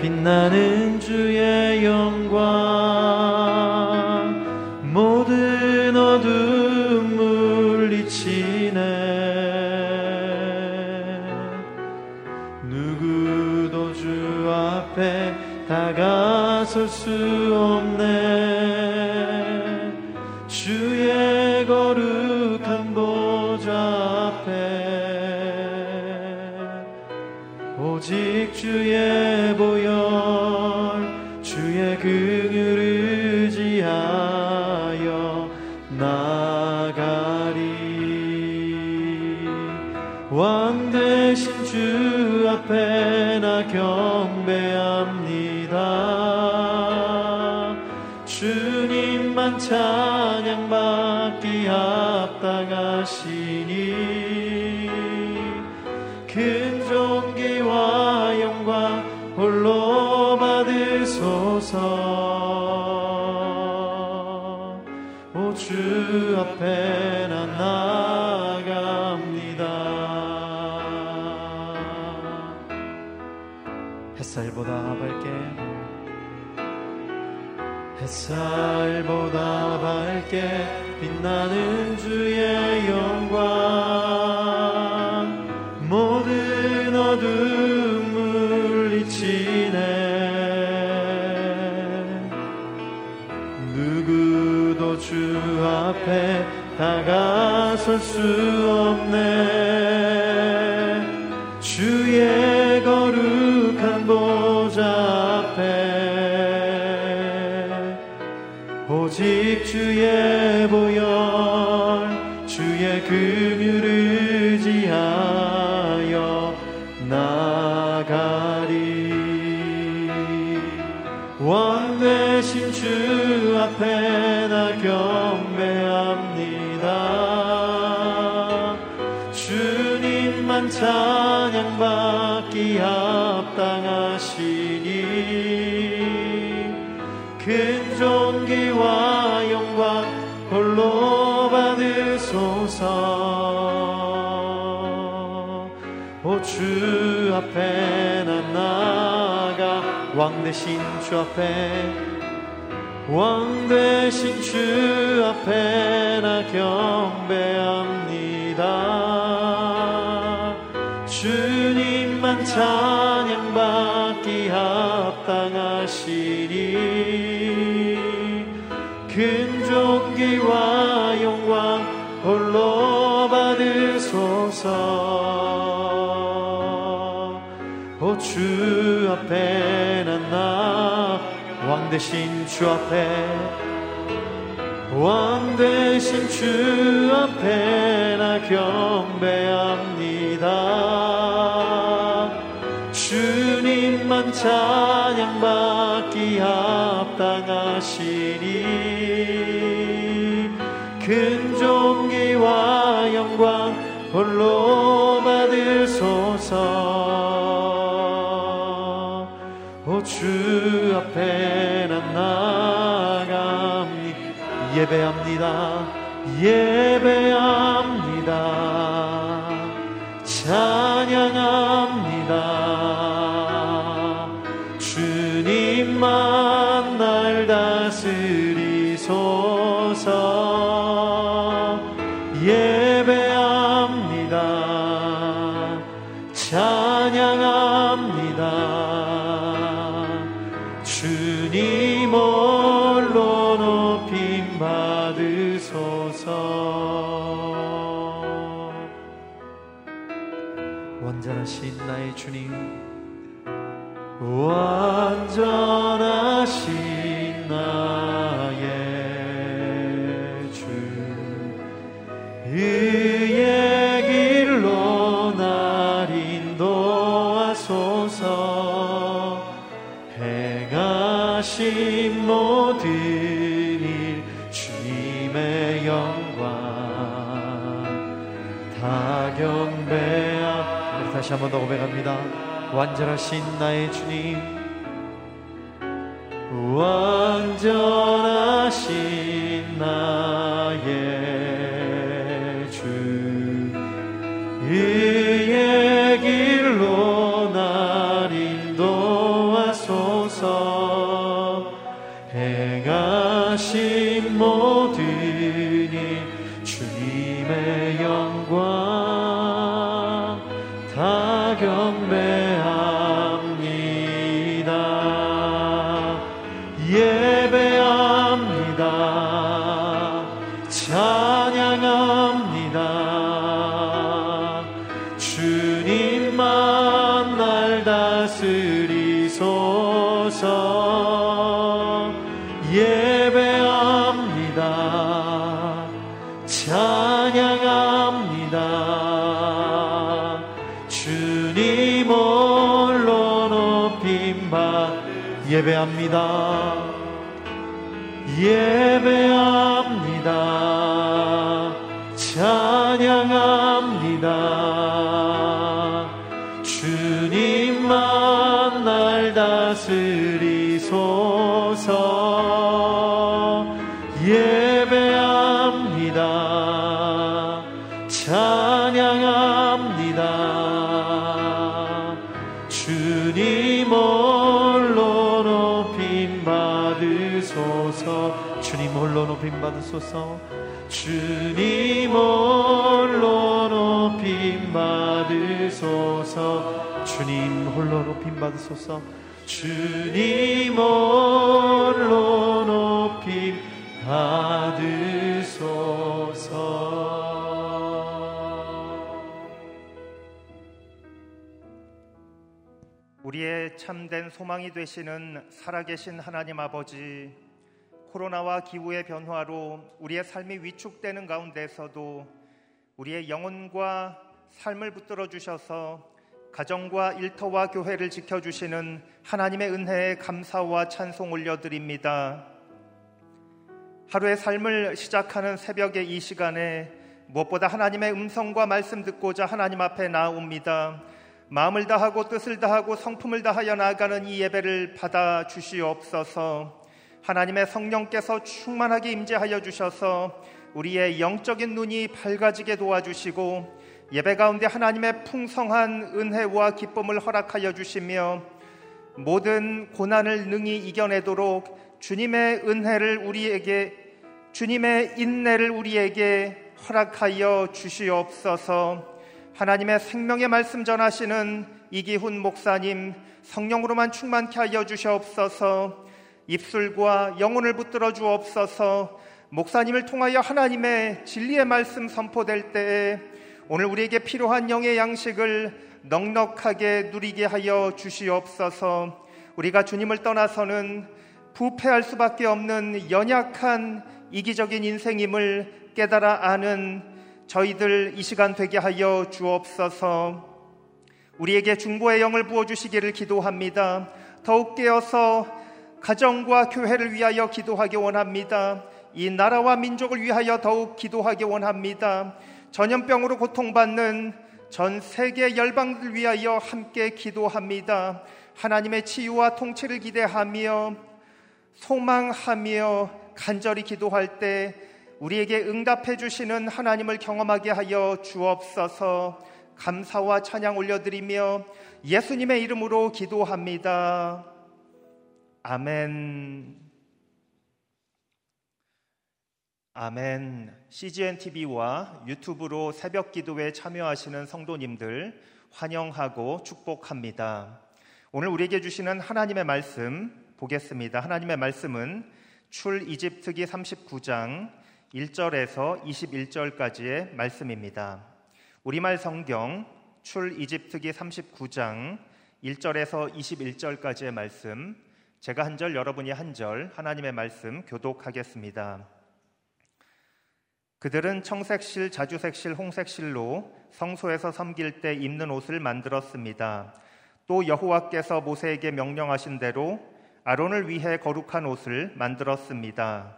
빛나는 경배합니다. 주님만 찬양받기 합당하시 햇살보다 밝게 빛나는 주의 영광. 모든 어둠 물리치네. 누구도 주 앞에 다가설 수 없네 찬양받기 합당하시니 큰 존귀와 영광 홀로 받으소서 주 앞에 난 나가 왕 대신 주 앞에 왕 대신 주 앞에 나 경배합니다. 주님만 찬양받기 합당하시니 큰 존귀와 영광 홀로 받으소서. 오 주 앞에 난 나 왕 대신 주 앞에. 왕 대신 주 앞에 나 경배합니다. 주님만 찬양받기 합당하시니 큰 존귀와 영광 홀로 받으소서 주 앞에 난 나갑니다. 예배합니다. 예배합니다 완전하신 나의 주 의의 길로 날 인도하소서. 행하신 모든 일 주님의 영광 다. 우리 다시 한 번 더 고백합니다 완전하신 나의 주님 완전하신 나의 주 그의 길로 날 인도하소서. 행하시 합니다. 주님만 날 다스리소서. 예배합니다. 찬양합니다. 주님 홀로 높임 받 예배합니다. 예배합니다 받으소서. 주님 홀로 높임 받으소서. 주님 홀로 높임 받으소서. 주님 홀로 높임 받으소서. 우리의 참된 소망이 되시는 살아계신 하나님 아버지, 코로나와 기후의 변화로 우리의 삶이 위축되는 가운데서도 우리의 영혼과 삶을 붙들어 주셔서 가정과 일터와 교회를 지켜 주시는 하나님의 은혜에 감사와 찬송 올려드립니다. 하루의 삶을 시작하는 새벽의 이 시간에 무엇보다 하나님의 음성과 말씀 듣고자 하나님 앞에 나옵니다. 마음을 다하고 뜻을 다하고 성품을 다하여 나아가는 이 예배를 받아 주시옵소서. 하나님의 성령께서 충만하게 임재하여 주셔서 우리의 영적인 눈이 밝아지게 도와주시고 예배 가운데 하나님의 풍성한 은혜와 기쁨을 허락하여 주시며 모든 고난을 능히 이겨내도록 주님의 은혜를 우리에게 주님의 인내를 우리에게 허락하여 주시옵소서. 하나님의 생명의 말씀 전하시는 이기훈 목사님 성령으로만 충만케 하여 주시옵소서. 입술과 영혼을 붙들어 주옵소서. 목사님을 통하여 하나님의 진리의 말씀 선포될 때에 오늘 우리에게 필요한 영의 양식을 넉넉하게 누리게 하여 주시옵소서. 우리가 주님을 떠나서는 부패할 수밖에 없는 연약한 이기적인 인생임을 깨달아 아는 저희들 이 시간 되게 하여 주옵소서. 우리에게 중보의 영을 부어 주시기를 기도합니다. 더욱 깨어서 가정과 교회를 위하여 기도하기 원합니다. 이 나라와 민족을 위하여 더욱 기도하기 원합니다. 전염병으로 고통받는 전 세계 열방들 위하여 함께 기도합니다. 하나님의 치유와 통치를 기대하며 소망하며 간절히 기도할 때 우리에게 응답해 주시는 하나님을 경험하게 하여 주옵소서. 감사와 찬양 올려드리며 예수님의 이름으로 기도합니다. 아멘. 아멘. CGN TV와 유튜브로 새벽 기도에 참여하시는 성도님들 환영하고 축복합니다. 오늘 우리에게 주시는 하나님의 말씀 보겠습니다. 하나님의 말씀은 출 이집트기 39장 1절에서 21절까지의 말씀입니다. 우리말 성경 출 이집트기 39장 1절에서 21절까지의 말씀 제가 한 절 여러분이 한 절 하나님의 말씀 교독하겠습니다. 그들은 청색실, 자주색실, 홍색실로 성소에서 섬길 때 입는 옷을 만들었습니다. 또 여호와께서 모세에게 명령하신 대로 아론을 위해 거룩한 옷을 만들었습니다.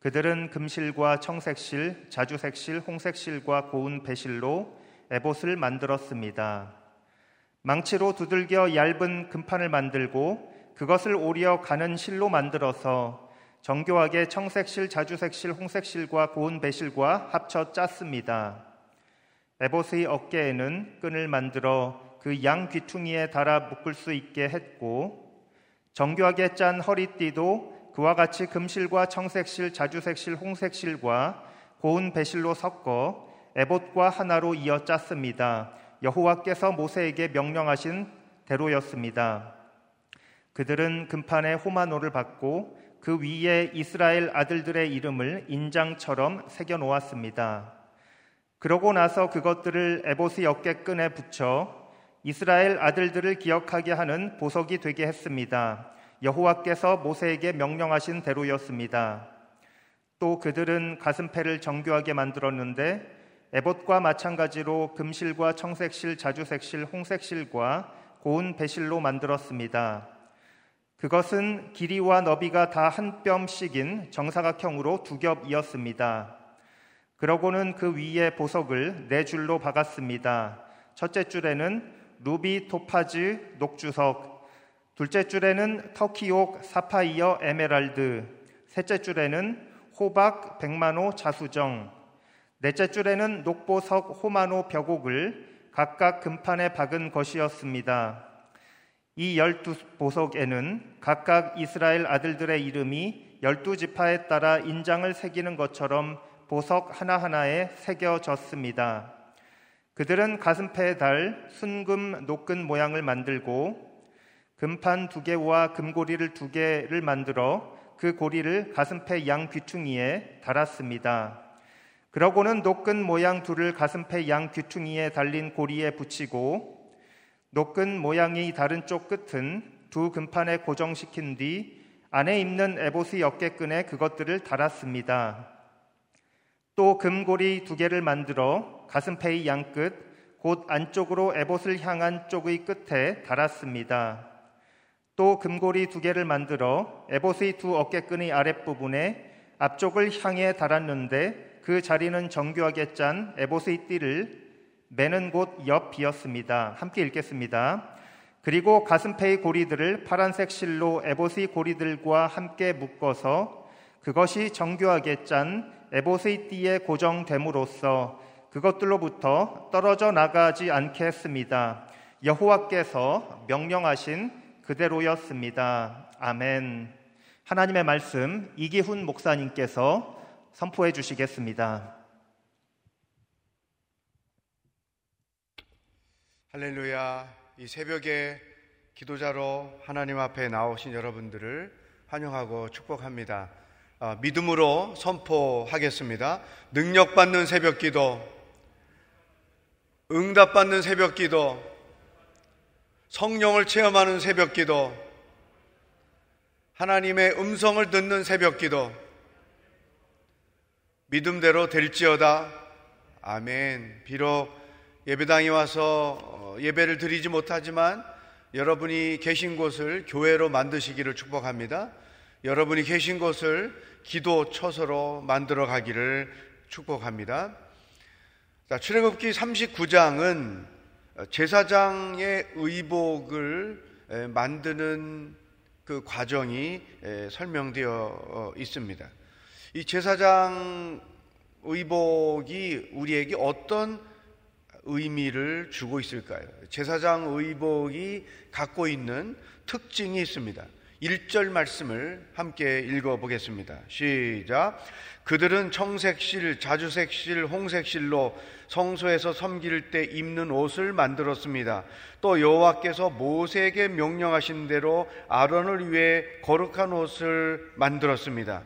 그들은 금실과 청색실, 자주색실, 홍색실과 고운 배실로 에봇을 만들었습니다. 망치로 두들겨 얇은 금판을 만들고 그것을 오려 가는 실로 만들어서 정교하게 청색실, 자주색실, 홍색실과 고운 배실과 합쳐 짰습니다. 에봇의 어깨에는 끈을 만들어 그 양 귀퉁이에 달아 묶을 수 있게 했고 정교하게 짠 허리띠도 그와 같이 금실과 청색실, 자주색실, 홍색실과 고운 배실로 섞어 에봇과 하나로 이어 짰습니다. 여호와께서 모세에게 명령하신 대로였습니다. 그들은 금판에 호마노를 받고 그 위에 이스라엘 아들들의 이름을 인장처럼 새겨 놓았습니다. 그러고 나서 그것들을 에봇의 어깨끈에 붙여 이스라엘 아들들을 기억하게 하는 보석이 되게 했습니다. 여호와께서 모세에게 명령하신 대로였습니다. 또 그들은 가슴패를 정교하게 만들었는데 에봇과 마찬가지로 금실과 청색실, 자주색실, 홍색실과 고운 배실로 만들었습니다. 그것은 길이와 너비가 다 한 뼘씩인 정사각형으로 두 겹이었습니다. 그러고는 그 위에 보석을 네 줄로 박았습니다. 첫째 줄에는 루비, 토파즈, 녹주석, 둘째 줄에는 터키옥, 사파이어, 에메랄드, 셋째 줄에는 호박, 백마노, 자수정, 넷째 줄에는 녹보석, 호마노, 벽옥을 각각 금판에 박은 것이었습니다. 이 열두 보석에는 각각 이스라엘 아들들의 이름이 열두 지파에 따라 인장을 새기는 것처럼 보석 하나하나에 새겨졌습니다. 그들은 가슴패에 달 순금 녹근 모양을 만들고 금판 두 개와 금고리를 두 개를 만들어 그 고리를 가슴패 양 귀퉁이에 달았습니다. 그러고는 녹근 모양 둘을 가슴패 양 귀퉁이에 달린 고리에 붙이고 녹근 모양이 다른 쪽 끝은 두 금판에 고정시킨 뒤 안에 입는 에봇의 어깨끈에 그것들을 달았습니다. 또 금고리 두 개를 만들어 가슴페이 양끝, 곧 안쪽으로 에봇을 향한 쪽의 끝에 달았습니다. 또 금고리 두 개를 만들어 에봇의 두 어깨끈의 아랫부분에 앞쪽을 향해 달았는데 그 자리는 정교하게 짠 에봇의 띠를 매는 곳 옆이었습니다. 함께 읽겠습니다. 그리고 가슴페이 고리들을 파란색 실로 에봇의 고리들과 함께 묶어서 그것이 정교하게 짠 에봇의 띠에 고정됨으로써 그것들로부터 떨어져 나가지 않게 했습니다. 여호와께서 명령하신 그대로였습니다. 아멘. 하나님의 말씀 이기훈 목사님께서 선포해 주시겠습니다. 할렐루야. 이 새벽에 기도자로 하나님 앞에 나오신 여러분들을 환영하고 축복합니다. 아, 믿음으로 선포하겠습니다. 능력받는 새벽 기도, 응답받는 새벽 기도, 성령을 체험하는 새벽 기도, 하나님의 음성을 듣는 새벽 기도, 믿음대로 될지어다. 아멘. 비록 예배당에 와서 어, 예배를 드리지 못하지만 여러분이 계신 곳을 교회로 만드시기를 축복합니다. 여러분이 계신 곳을 기도 처소로 만들어 가기를 축복합니다. 자, 출애굽기 39장은 제사장의 의복을 만드는 그 과정이 설명되어 있습니다. 이 제사장 의복이 우리에게 어떤 의미를 주고 있을까요? 제사장 의복이 갖고 있는 특징이 있습니다. 1절 말씀을 함께 읽어보겠습니다. 시작. 그들은 청색실, 자주색실, 홍색실로 성소에서 섬길 때 입는 옷을 만들었습니다. 또 여호와께서 모세에게 명령하신 대로 아론을 위해 거룩한 옷을 만들었습니다.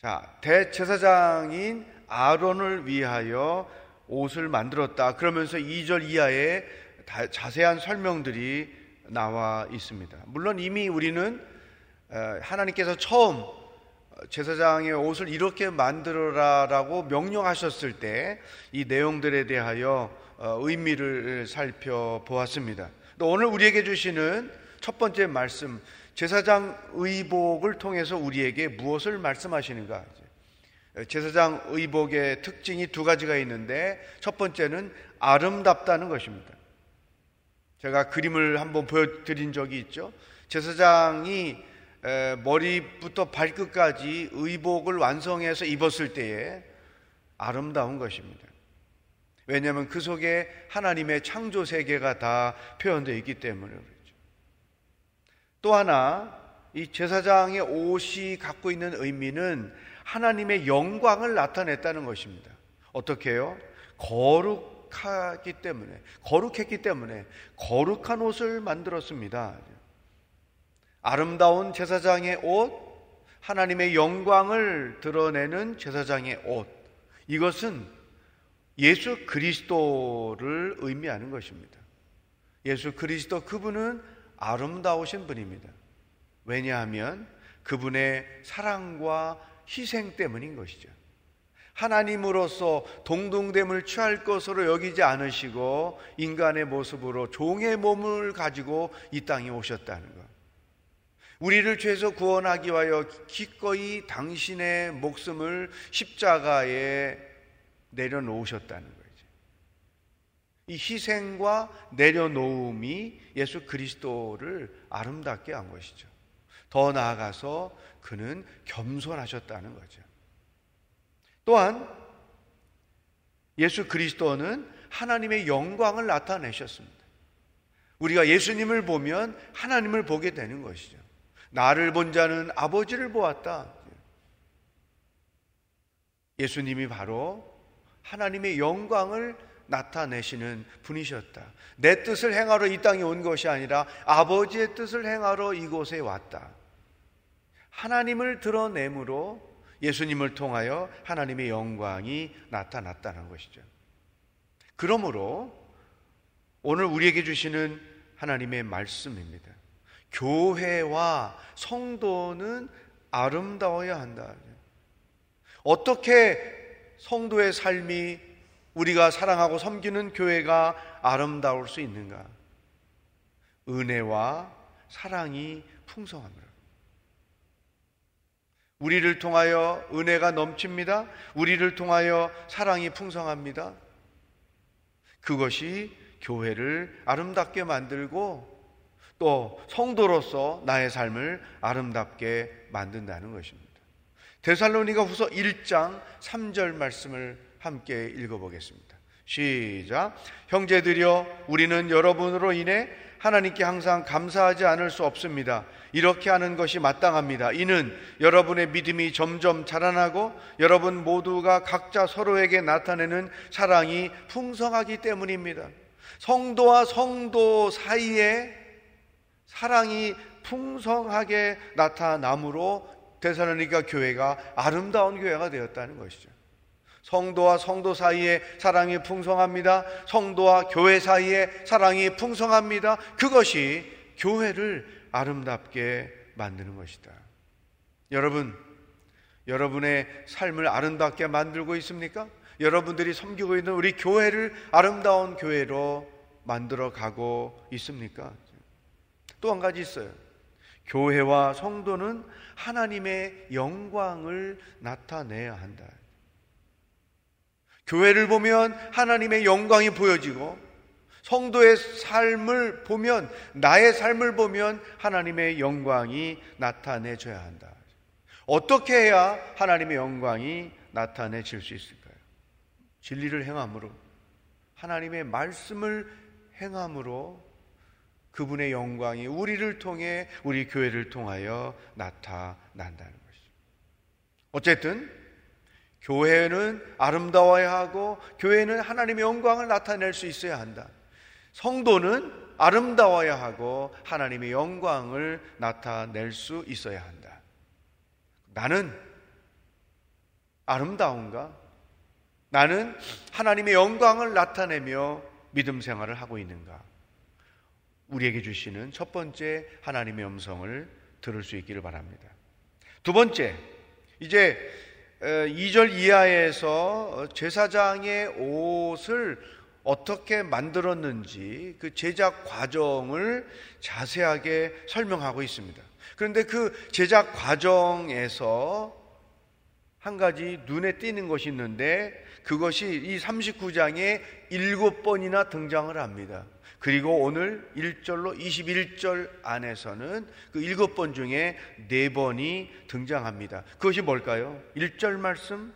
자, 대제사장인 아론을 위하여 옷을 만들었다. 그러면서 2절 이하에 자세한 설명들이 나와 있습니다. 물론 이미 우리는 하나님께서 처음 제사장의 옷을 이렇게 만들어라라고 명령하셨을 때 이 내용들에 대하여 어, 의미를 살펴보았습니다. 오늘 우리에게 주시는 첫 번째 말씀, 제사장 의복을 통해서 우리에게 무엇을 말씀하시는가? 제사장 의복의 특징이 두 가지가 있는데 첫 번째는 아름답다는 것입니다. 제가 그림을 한번 보여드린 적이 있죠. 제사장이 머리부터 발끝까지 의복을 완성해서 입었을 때에 아름다운 것입니다. 왜냐하면 그 속에 하나님의 창조 세계가 다 표현되어 있기 때문에 그렇죠. 또 하나 이 제사장의 옷이 갖고 있는 의미는 하나님의 영광을 나타냈다는 것입니다. 어떻게 해요? 거룩하기 때문에, 거룩했기 때문에 거룩한 옷을 만들었습니다. 아름다운 제사장의 옷, 하나님의 영광을 드러내는 제사장의 옷. 이것은 예수 그리스도를 의미하는 것입니다. 예수 그리스도 그분은 아름다우신 분입니다. 왜냐하면 그분의 사랑과 희생 때문인 것이죠. 하나님으로서 동등됨을 취할 것으로 여기지 않으시고 인간의 모습으로 종의 몸을 가지고 이 땅에 오셨다는 것. 우리를 죄에서 구원하기 위하여 기꺼이 당신의 목숨을 십자가에 내려놓으셨다는 거죠. 이 희생과 내려놓음이 예수 그리스도를 아름답게 한 것이죠. 더 나아가서 그는 겸손하셨다는 거죠. 또한 예수 그리스도는 하나님의 영광을 나타내셨습니다. 우리가 예수님을 보면 하나님을 보게 되는 것이죠. 나를 본 자는 아버지를 보았다. 예수님이 바로 하나님의 영광을 나타내시는 분이셨다. 내 뜻을 행하러 이 땅에 온 것이 아니라 아버지의 뜻을 행하러 이곳에 왔다. 하나님을 드러내므로 예수님을 통하여 하나님의 영광이 나타났다는 것이죠. 그러므로 오늘 우리에게 주시는 하나님의 말씀입니다. 교회와 성도는 아름다워야 한다. 어떻게 성도의 삶이 우리가 사랑하고 섬기는 교회가 아름다울 수 있는가? 은혜와 사랑이 풍성합니다. 우리를 통하여 은혜가 넘칩니다. 우리를 통하여 사랑이 풍성합니다. 그것이 교회를 아름답게 만들고 또 성도로서 나의 삶을 아름답게 만든다는 것입니다. 데살로니가 후서 1장 3절 말씀을 함께 읽어보겠습니다. 시작. 형제들여, 우리는 여러분으로 인해 하나님께 항상 감사하지 않을 수 없습니다. 이렇게 하는 것이 마땅합니다. 이는 여러분의 믿음이 점점 자라나고 여러분 모두가 각자 서로에게 나타내는 사랑이 풍성하기 때문입니다. 성도와 성도 사이에 사랑이 풍성하게 나타남으로 데살로니가 교회가 아름다운 교회가 되었다는 것이죠. 성도와 성도 사이에 사랑이 풍성합니다. 성도와 교회 사이에 사랑이 풍성합니다. 그것이 교회를 아름답게 만드는 것이다. 여러분, 여러분의 삶을 아름답게 만들고 있습니까? 여러분들이 섬기고 있는 우리 교회를 아름다운 교회로 만들어 가고 있습니까? 또 한 가지 있어요. 교회와 성도는 하나님의 영광을 나타내야 한다. 교회를 보면 하나님의 영광이 보여지고 성도의 삶을 보면 나의 삶을 보면 하나님의 영광이 나타내줘야 한다. 어떻게 해야 하나님의 영광이 나타내질 수 있을까요? 진리를 행함으로 하나님의 말씀을 행함으로 그분의 영광이 우리를 통해 우리 교회를 통하여 나타난다는 것이죠. 어쨌든 교회는 아름다워야 하고 교회는 하나님의 영광을 나타낼 수 있어야 한다. 성도는 아름다워야 하고 하나님의 영광을 나타낼 수 있어야 한다. 나는 아름다운가? 나는 하나님의 영광을 나타내며 믿음 생활을 하고 있는가? 우리에게 주시는 첫 번째 하나님의 음성을 들을 수 있기를 바랍니다. 두 번째, 이제 2절 이하에서 제사장의 옷을 어떻게 만들었는지 그 제작 과정을 자세하게 설명하고 있습니다. 그런데 그 제작 과정에서 한 가지 눈에 띄는 것이 있는데 그것이 이 39장에 일곱 번이나 등장을 합니다. 그리고 오늘 1절로 21절 안에서는 그 일곱 번 중에 네 번이 등장합니다. 그것이 뭘까요? 1절 말씀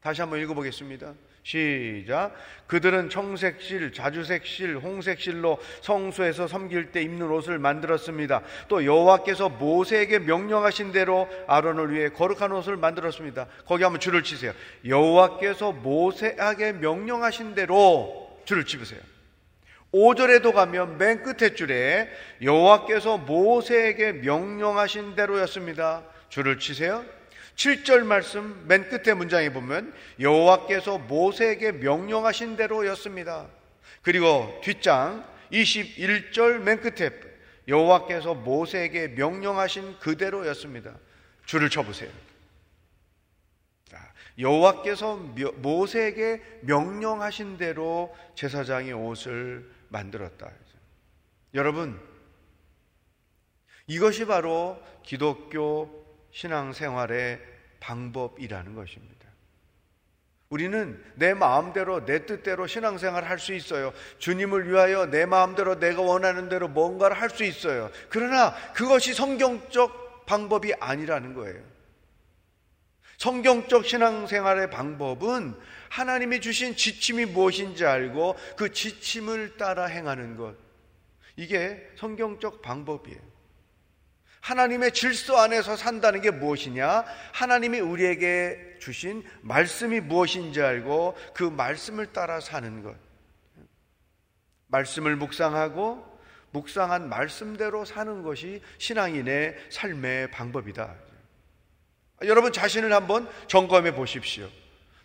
다시 한번 읽어보겠습니다. 시작. 그들은 청색실, 자주색실, 홍색실로 성소에서 섬길 때 입는 옷을 만들었습니다. 또 여호와께서 모세에게 명령하신 대로 아론을 위해 거룩한 옷을 만들었습니다. 거기 한번 줄을 치세요. 여호와께서 모세에게 명령하신 대로 줄을 치으세요 5절에도 가면 맨 끝에 줄에 여호와께서 모세에게 명령하신 대로였습니다. 줄을 치세요. 7절 말씀 맨 끝에 문장에 보면 여호와께서 모세에게 명령하신 대로였습니다. 그리고 뒷장 21절 맨 끝에 여호와께서 모세에게 명령하신 그대로였습니다. 줄을 쳐 보세요. 여호와께서 모세에게 명령하신 대로 제사장의 옷을 만들었다. 여러분, 이것이 바로 기독교 신앙생활의 방법이라는 것입니다. 우리는 내 마음대로 내 뜻대로 신앙생활 할 수 있어요. 주님을 위하여 내 마음대로 내가 원하는 대로 뭔가를 할 수 있어요. 그러나 그것이 성경적 방법이 아니라는 거예요. 성경적 신앙생활의 방법은 하나님이 주신 지침이 무엇인지 알고 그 지침을 따라 행하는 것. 이게 성경적 방법이에요. 하나님의 질서 안에서 산다는 게 무엇이냐? 하나님이 우리에게 주신 말씀이 무엇인지 알고 그 말씀을 따라 사는 것. 말씀을 묵상하고 묵상한 말씀대로 사는 것이 신앙인의 삶의 방법이다. 여러분 자신을 한번 점검해 보십시오.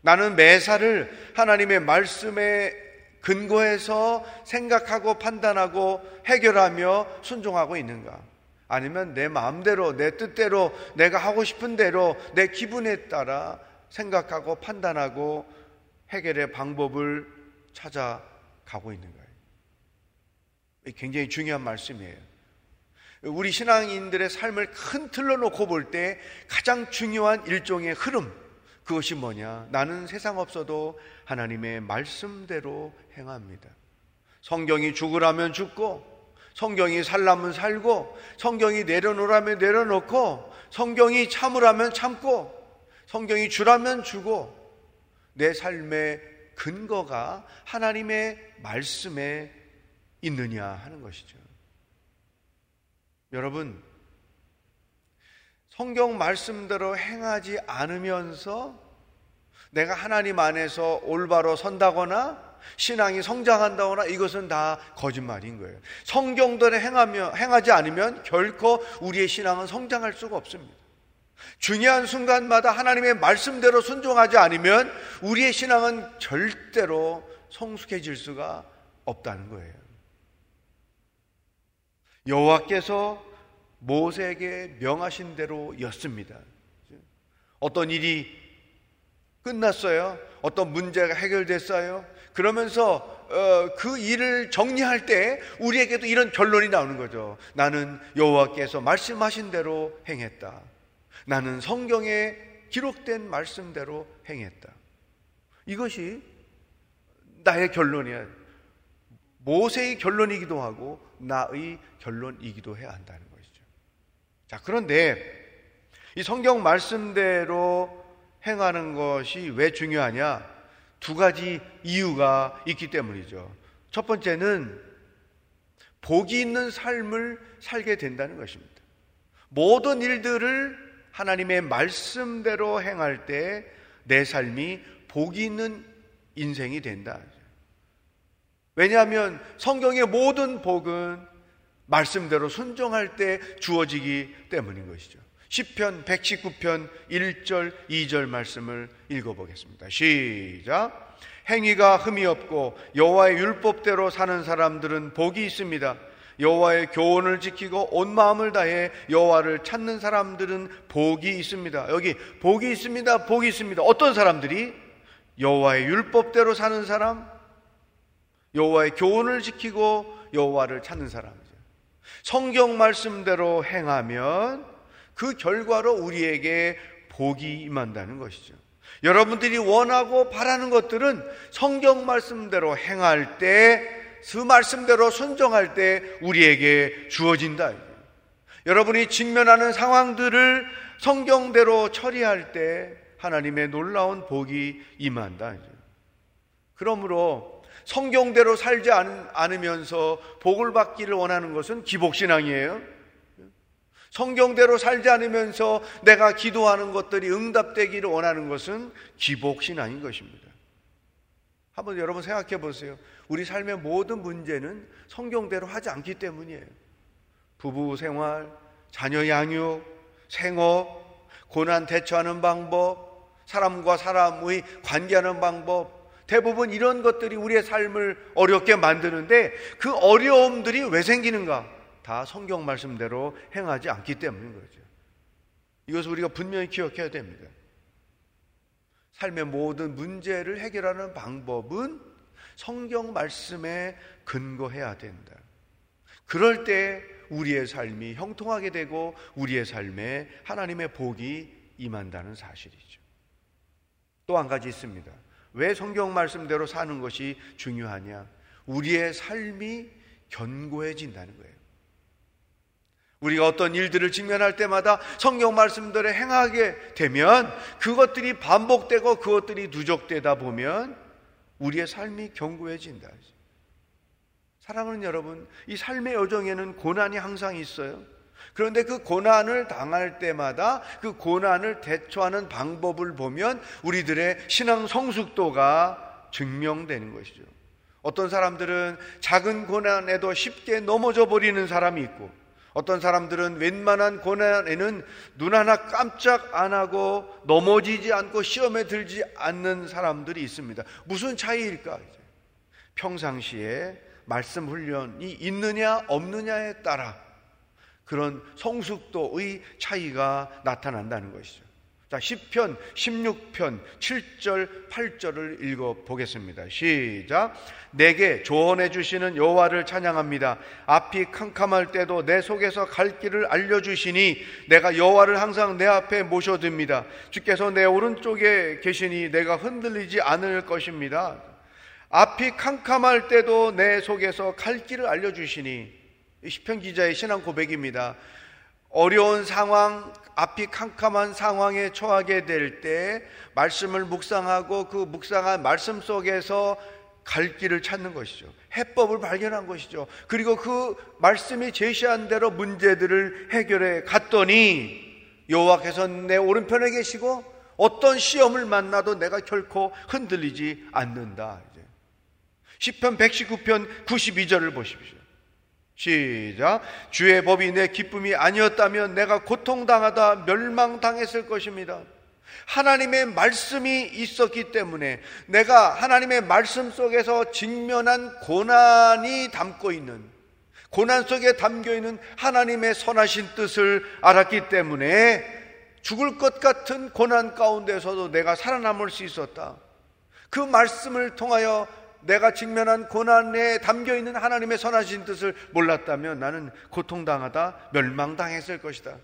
나는 매사를 하나님의 말씀에 근거해서 생각하고 판단하고 해결하며 순종하고 있는가? 아니면 내 마음대로, 내 뜻대로, 내가 하고 싶은 대로, 내 기분에 따라 생각하고 판단하고 해결의 방법을 찾아가고 있는 거예요. 굉장히 중요한 말씀이에요. 우리 신앙인들의 삶을 큰 틀로 놓고 볼 때 가장 중요한 일종의 흐름, 그것이 뭐냐? 나는 세상 없어도 하나님의 말씀대로 행합니다. 성경이 죽으라면 죽고, 성경이 살라면 살고 성경이 내려놓으라면 내려놓고 성경이 참으라면 참고 성경이 주라면 주고 내 삶의 근거가 하나님의 말씀에 있느냐 하는 것이죠. 여러분, 성경 말씀대로 행하지 않으면서 내가 하나님 안에서 올바로 선다거나 신앙이 성장한다거나 이것은 다 거짓말인 거예요. 성경대로 행하며 행하지 않으면 결코 우리의 신앙은 성장할 수가 없습니다. 중요한 순간마다 하나님의 말씀대로 순종하지 않으면 우리의 신앙은 절대로 성숙해질 수가 없다는 거예요. 여호와께서 모세에게 명하신 대로였습니다. 어떤 일이 끝났어요. 어떤 문제가 해결됐어요. 그러면서 어, 그 일을 정리할 때 우리에게도 이런 결론이 나오는 거죠. 나는 여호와께서 말씀하신 대로 행했다. 나는 성경에 기록된 말씀대로 행했다. 이것이 나의 결론이야. 모세의 결론이기도 하고 나의 결론이기도 해야 한다는 것이죠. 자, 그런데 이 성경 말씀대로 행하는 것이 왜 중요하냐? 두 가지 이유가 있기 때문이죠. 첫 번째는 복이 있는 삶을 살게 된다는 것입니다. 모든 일들을 하나님의 말씀대로 행할 때 내 삶이 복이 있는 인생이 된다. 왜냐하면 성경의 모든 복은 말씀대로 순종할 때 주어지기 때문인 것이죠. 10편 119편 1절 2절 말씀을 읽어보겠습니다. 시작. 행위가 흠이 없고 여호와의 율법대로 사는 사람들은 복이 있습니다. 여호와의 교훈을 지키고 온 마음을 다해 여호와를 찾는 사람들은 복이 있습니다. 여기 복이 있습니다. 복이 있습니다. 어떤 사람들이 여호와의 율법대로 사는 사람, 여호와의 교훈을 지키고 여호와를 찾는 사람이죠. 성경 말씀대로 행하면 그 결과로 우리에게 복이 임한다는 것이죠. 여러분들이 원하고 바라는 것들은 성경 말씀대로 행할 때, 그 말씀대로 순종할 때 우리에게 주어진다. 여러분이 직면하는 상황들을 성경대로 처리할 때 하나님의 놀라운 복이 임한다. 그러므로 성경대로 살지 않으면서 복을 받기를 원하는 것은 기복신앙이에요. 성경대로 살지 않으면서 내가 기도하는 것들이 응답되기를 원하는 것은 기복신앙인 것입니다. 한번 여러분 생각해 보세요. 우리 삶의 모든 문제는 성경대로 하지 않기 때문이에요. 부부 생활, 자녀 양육, 생업, 고난 대처하는 방법, 사람과 사람의 관계하는 방법, 대부분 이런 것들이 우리의 삶을 어렵게 만드는데 그 어려움들이 왜 생기는가? 다 성경 말씀대로 행하지 않기 때문인 거죠. 이것을 우리가 분명히 기억해야 됩니다. 삶의 모든 문제를 해결하는 방법은 성경 말씀에 근거해야 된다. 그럴 때 우리의 삶이 형통하게 되고 우리의 삶에 하나님의 복이 임한다는 사실이죠. 또 한 가지 있습니다. 왜 성경 말씀대로 사는 것이 중요하냐? 우리의 삶이 견고해진다는 거예요. 우리가 어떤 일들을 직면할 때마다 성경 말씀대로 행하게 되면 그것들이 반복되고 그것들이 누적되다 보면 우리의 삶이 견고해진다. 사랑하는 여러분, 이 삶의 여정에는 고난이 항상 있어요. 그런데 그 고난을 당할 때마다 그 고난을 대처하는 방법을 보면 우리들의 신앙 성숙도가 증명되는 것이죠. 어떤 사람들은 작은 고난에도 쉽게 넘어져 버리는 사람이 있고 어떤 사람들은 웬만한 고난에는 눈 하나 깜짝 안 하고 넘어지지 않고 시험에 들지 않는 사람들이 있습니다. 무슨 차이일까? 평상시에 말씀 훈련이 있느냐 없느냐에 따라 그런 성숙도의 차이가 나타난다는 것이죠. 자, 10편, 16편, 7절, 8절을 읽어 보겠습니다. 시작. 내게 조언해 주시는 여호와를 찬양합니다. 앞이 캄캄할 때도 내 속에서 갈 길을 알려 주시니 내가 여호와를 항상 내 앞에 모셔듭니다. 주께서 내 오른쪽에 계시니 내가 흔들리지 않을 것입니다. 앞이 캄캄할 때도 내 속에서 갈 길을 알려 주시니 시편 기자의 신앙 고백입니다. 어려운 상황, 앞이 캄캄한 상황에 처하게 될 때 말씀을 묵상하고 그 묵상한 말씀 속에서 갈 길을 찾는 것이죠. 해법을 발견한 것이죠. 그리고 그 말씀이 제시한 대로 문제들을 해결해 갔더니 여호와께서 내 오른편에 계시고 어떤 시험을 만나도 내가 결코 흔들리지 않는다. 시편 119편 92절을 보십시오. 시작. 주의 법이 내 기쁨이 아니었다면 내가 고통당하다 멸망당했을 것입니다. 하나님의 말씀이 있었기 때문에 내가 하나님의 말씀 속에서 직면한 고난이 담고 있는 고난 속에 담겨 있는 하나님의 선하신 뜻을 알았기 때문에 죽을 것 같은 고난 가운데서도 내가 살아남을 수 있었다. 그 말씀을 통하여 내가 직면한 고난에 담겨 있는 하나님의 선하신 뜻을 몰랐다면 나는 고통당하다 멸망당했을 것이다.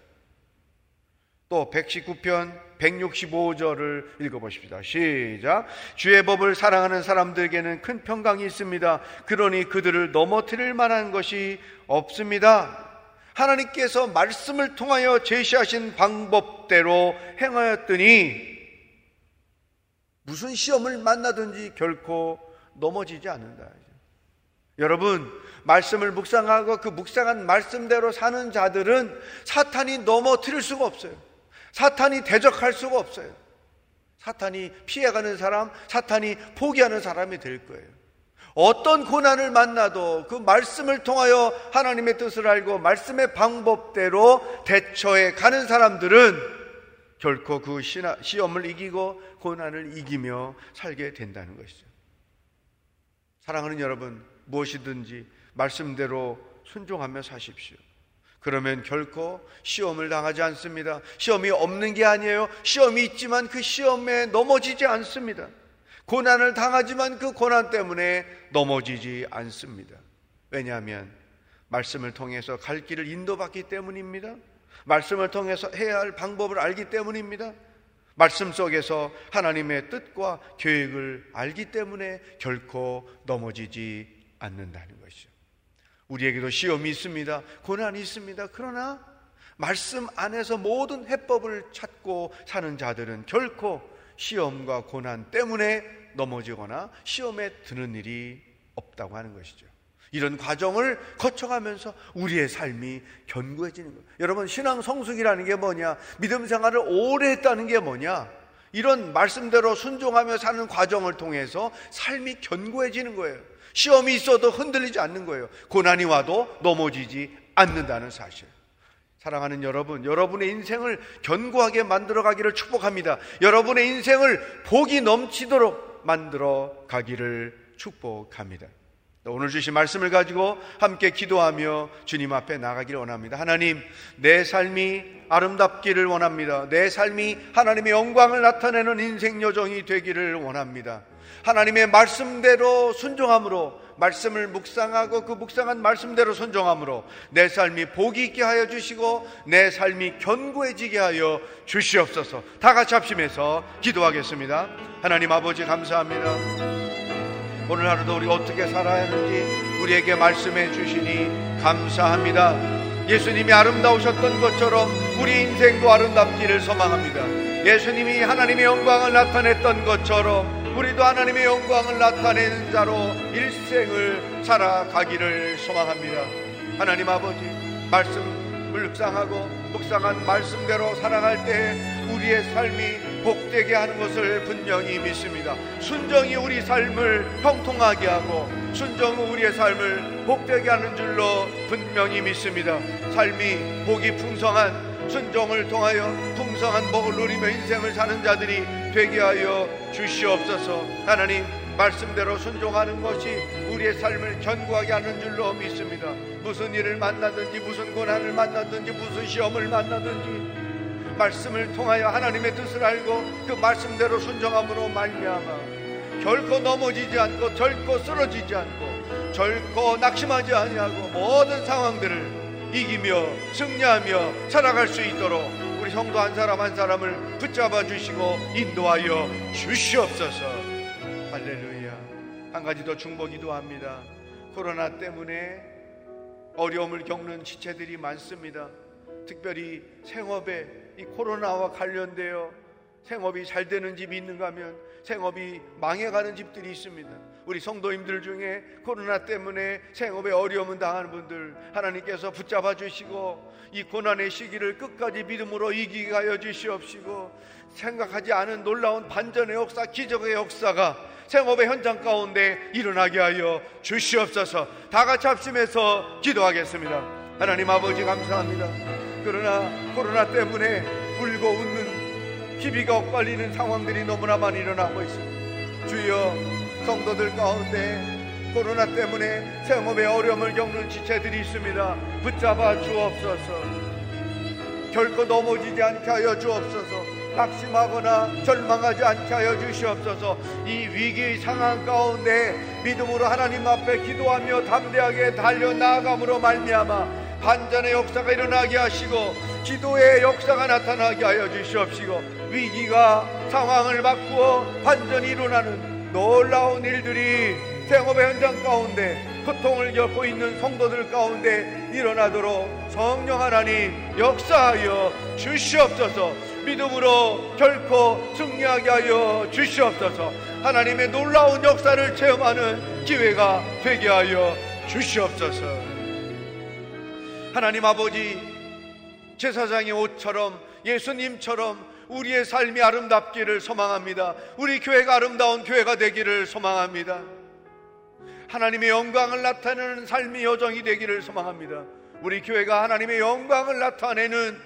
또 119편 165절을 읽어보십시다. 시작. 주의 법을 사랑하는 사람들에게는 큰 평강이 있습니다. 그러니 그들을 넘어뜨릴 만한 것이 없습니다. 하나님께서 말씀을 통하여 제시하신 방법대로 행하였더니 무슨 시험을 만나든지 결코 넘어지지 않는다. 여러분, 말씀을 묵상하고 그 묵상한 말씀대로 사는 자들은 사탄이 넘어뜨릴 수가 없어요. 사탄이 대적할 수가 없어요. 사탄이 피해가는 사람, 사탄이 포기하는 사람이 될 거예요. 어떤 고난을 만나도 그 말씀을 통하여 하나님의 뜻을 알고 말씀의 방법대로 대처해 가는 사람들은 결코 그 시험을 이기고 고난을 이기며 살게 된다는 것이죠. 사랑하는 여러분, 무엇이든지 말씀대로 순종하며 사십시오. 그러면 결코 시험을 당하지 않습니다. 시험이 없는 게 아니에요. 시험이 있지만 그 시험에 넘어지지 않습니다. 고난을 당하지만 그 고난 때문에 넘어지지 않습니다. 왜냐하면 말씀을 통해서 갈 길을 인도받기 때문입니다. 말씀을 통해서 해야 할 방법을 알기 때문입니다. 말씀 속에서 하나님의 뜻과 계획을 알기 때문에 결코 넘어지지 않는다는 것이죠. 우리에게도 시험이 있습니다. 고난이 있습니다. 그러나 말씀 안에서 모든 해법을 찾고 사는 자들은 결코 시험과 고난 때문에 넘어지거나 시험에 드는 일이 없다고 하는 것이죠. 이런 과정을 거쳐가면서 우리의 삶이 견고해지는 거예요. 여러분, 신앙 성숙이라는 게 뭐냐? 믿음 생활을 오래 했다는 게 뭐냐? 이런 말씀대로 순종하며 사는 과정을 통해서 삶이 견고해지는 거예요. 시험이 있어도 흔들리지 않는 거예요. 고난이 와도 넘어지지 않는다는 사실. 사랑하는 여러분, 여러분의 인생을 견고하게 만들어 가기를 축복합니다. 여러분의 인생을 복이 넘치도록 만들어 가기를 축복합니다. 오늘 주신 말씀을 가지고 함께 기도하며 주님 앞에 나가기를 원합니다. 하나님, 내 삶이 아름답기를 원합니다. 내 삶이 하나님의 영광을 나타내는 인생 여정이 되기를 원합니다. 하나님의 말씀대로 순종함으로 말씀을 묵상하고 그 묵상한 말씀대로 순종함으로 내 삶이 복이 있게 하여 주시고 내 삶이 견고해지게 하여 주시옵소서. 다 같이 합심해서 기도하겠습니다. 하나님 아버지 감사합니다. 오늘 하루도 우리 어떻게 살아야 하는지 우리에게 말씀해 주시니 감사합니다. 예수님이 아름다우셨던 것처럼 우리 인생도 아름답기를 소망합니다. 예수님이 하나님의 영광을 나타냈던 것처럼 우리도 하나님의 영광을 나타내는 자로 일생을 살아가기를 소망합니다. 하나님 아버지 말씀을 묵상하고 묵상한 말씀대로 살아갈 때 우리의 삶이 복되게 하는 것을 분명히 믿습니다. 순정이 우리 삶을 형통하게 하고 순정은 우리의 삶을 복되게 하는 줄로 분명히 믿습니다. 삶이 복이 풍성한 순종을 통하여 풍성한 복을 누리며 인생을 사는 자들이 되게 하여 주시옵소서. 하나님 말씀대로 순종하는 것이 우리의 삶을 견고하게 하는 줄로 믿습니다. 무슨 일을 만나든지 무슨 고난을 만나든지 무슨 시험을 만나든지 말씀을 통하여 하나님의 뜻을 알고 그 말씀대로 순종함으로 말미암아 결코 넘어지지 않고 결코 쓰러지지 않고 결코 낙심하지 아니하고 모든 상황들을 이기며 승리하며 살아갈 수 있도록 우리 성도 한 사람 한 사람을 붙잡아 주시고 인도하여 주시옵소서. 한 가지 더 중보기도 합니다. 코로나 때문에 어려움을 겪는 지체들이 많습니다. 특별히 생업에 이 코로나와 관련되어 생업이 잘 되는 집이 있는가 하면 생업이 망해가는 집들이 있습니다. 우리 성도님들 중에 코로나 때문에 생업에 어려움을 당하는 분들 하나님께서 붙잡아 주시고 이 고난의 시기를 끝까지 믿음으로 이기게 하여 주시옵시고 생각하지 않은 놀라운 반전의 역사, 기적의 역사가 생업의 현장 가운데 일어나게 하여 주시옵소서. 다 같이 합심해서 기도하겠습니다. 하나님 아버지 감사합니다. 그러나 코로나 때문에 울고 웃는 기비가 엇갈리는 상황들이 너무나 많이 일어나고 있습니다. 주여 성도들 가운데 코로나 때문에 생업에 어려움을 겪는 지체들이 있습니다. 붙잡아 주옵소서. 결코 넘어지지 않게 하여 주옵소서. 낙심하거나 절망하지 않게 하여 주시옵소서. 이 위기 상황 가운데 믿음으로 하나님 앞에 기도하며 담대하게 달려 나아감으로 말미암아 반전의 역사가 일어나게 하시고 기도의 역사가 나타나게 하여 주시옵시고 위기가 상황을 바꾸어 반전이 일어나는 놀라운 일들이 생업의 현장 가운데 고통을 겪고 있는 성도들 가운데 일어나도록 성령 하나님 역사하여 주시옵소서. 믿음으로 결코 승리하게 하여 주시옵소서. 하나님의 놀라운 역사를 체험하는 기회가 되게 하여 주시옵소서. 하나님 아버지 제사장의 옷처럼 예수님처럼 우리의 삶이 아름답기를 소망합니다. 우리 교회가 아름다운 교회가 되기를 소망합니다. 하나님의 영광을 나타내는 삶의 여정이 되기를 소망합니다. 우리 교회가 하나님의 영광을 나타내는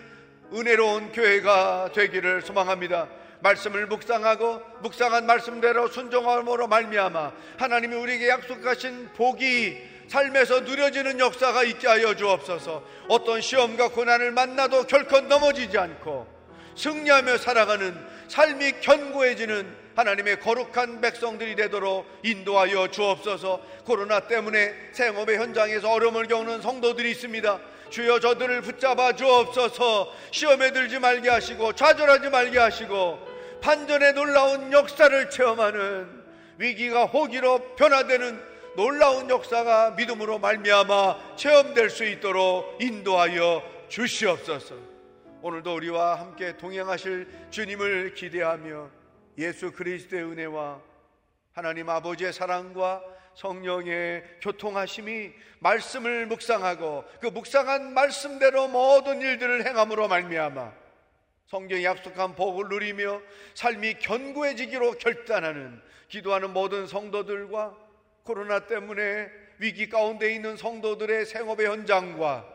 은혜로운 교회가 되기를 소망합니다. 말씀을 묵상하고 묵상한 말씀대로 순종함으로 말미암아 하나님이 우리에게 약속하신 복이 삶에서 누려지는 역사가 있게 하여 주옵소서. 어떤 시험과 고난을 만나도 결코 넘어지지 않고 승리하며 살아가는 삶이 견고해지는 하나님의 거룩한 백성들이 되도록 인도하여 주옵소서. 코로나 때문에 생업의 현장에서 어려움을 겪는 성도들이 있습니다. 주여 저들을 붙잡아 주옵소서. 시험에 들지 말게 하시고 좌절하지 말게 하시고 반전의 놀라운 역사를 체험하는 위기가 호기로 변화되는 놀라운 역사가 믿음으로 말미암아 체험될 수 있도록 인도하여 주시옵소서. 오늘도 우리와 함께 동행하실 주님을 기대하며 예수 그리스도의 은혜와 하나님 아버지의 사랑과 성령의 교통하심이 말씀을 묵상하고 그 묵상한 말씀대로 모든 일들을 행함으로 말미암아 성경이 약속한 복을 누리며 삶이 견고해지기로 결단하는 기도하는 모든 성도들과 코로나 때문에 위기 가운데 있는 성도들의 생업의 현장과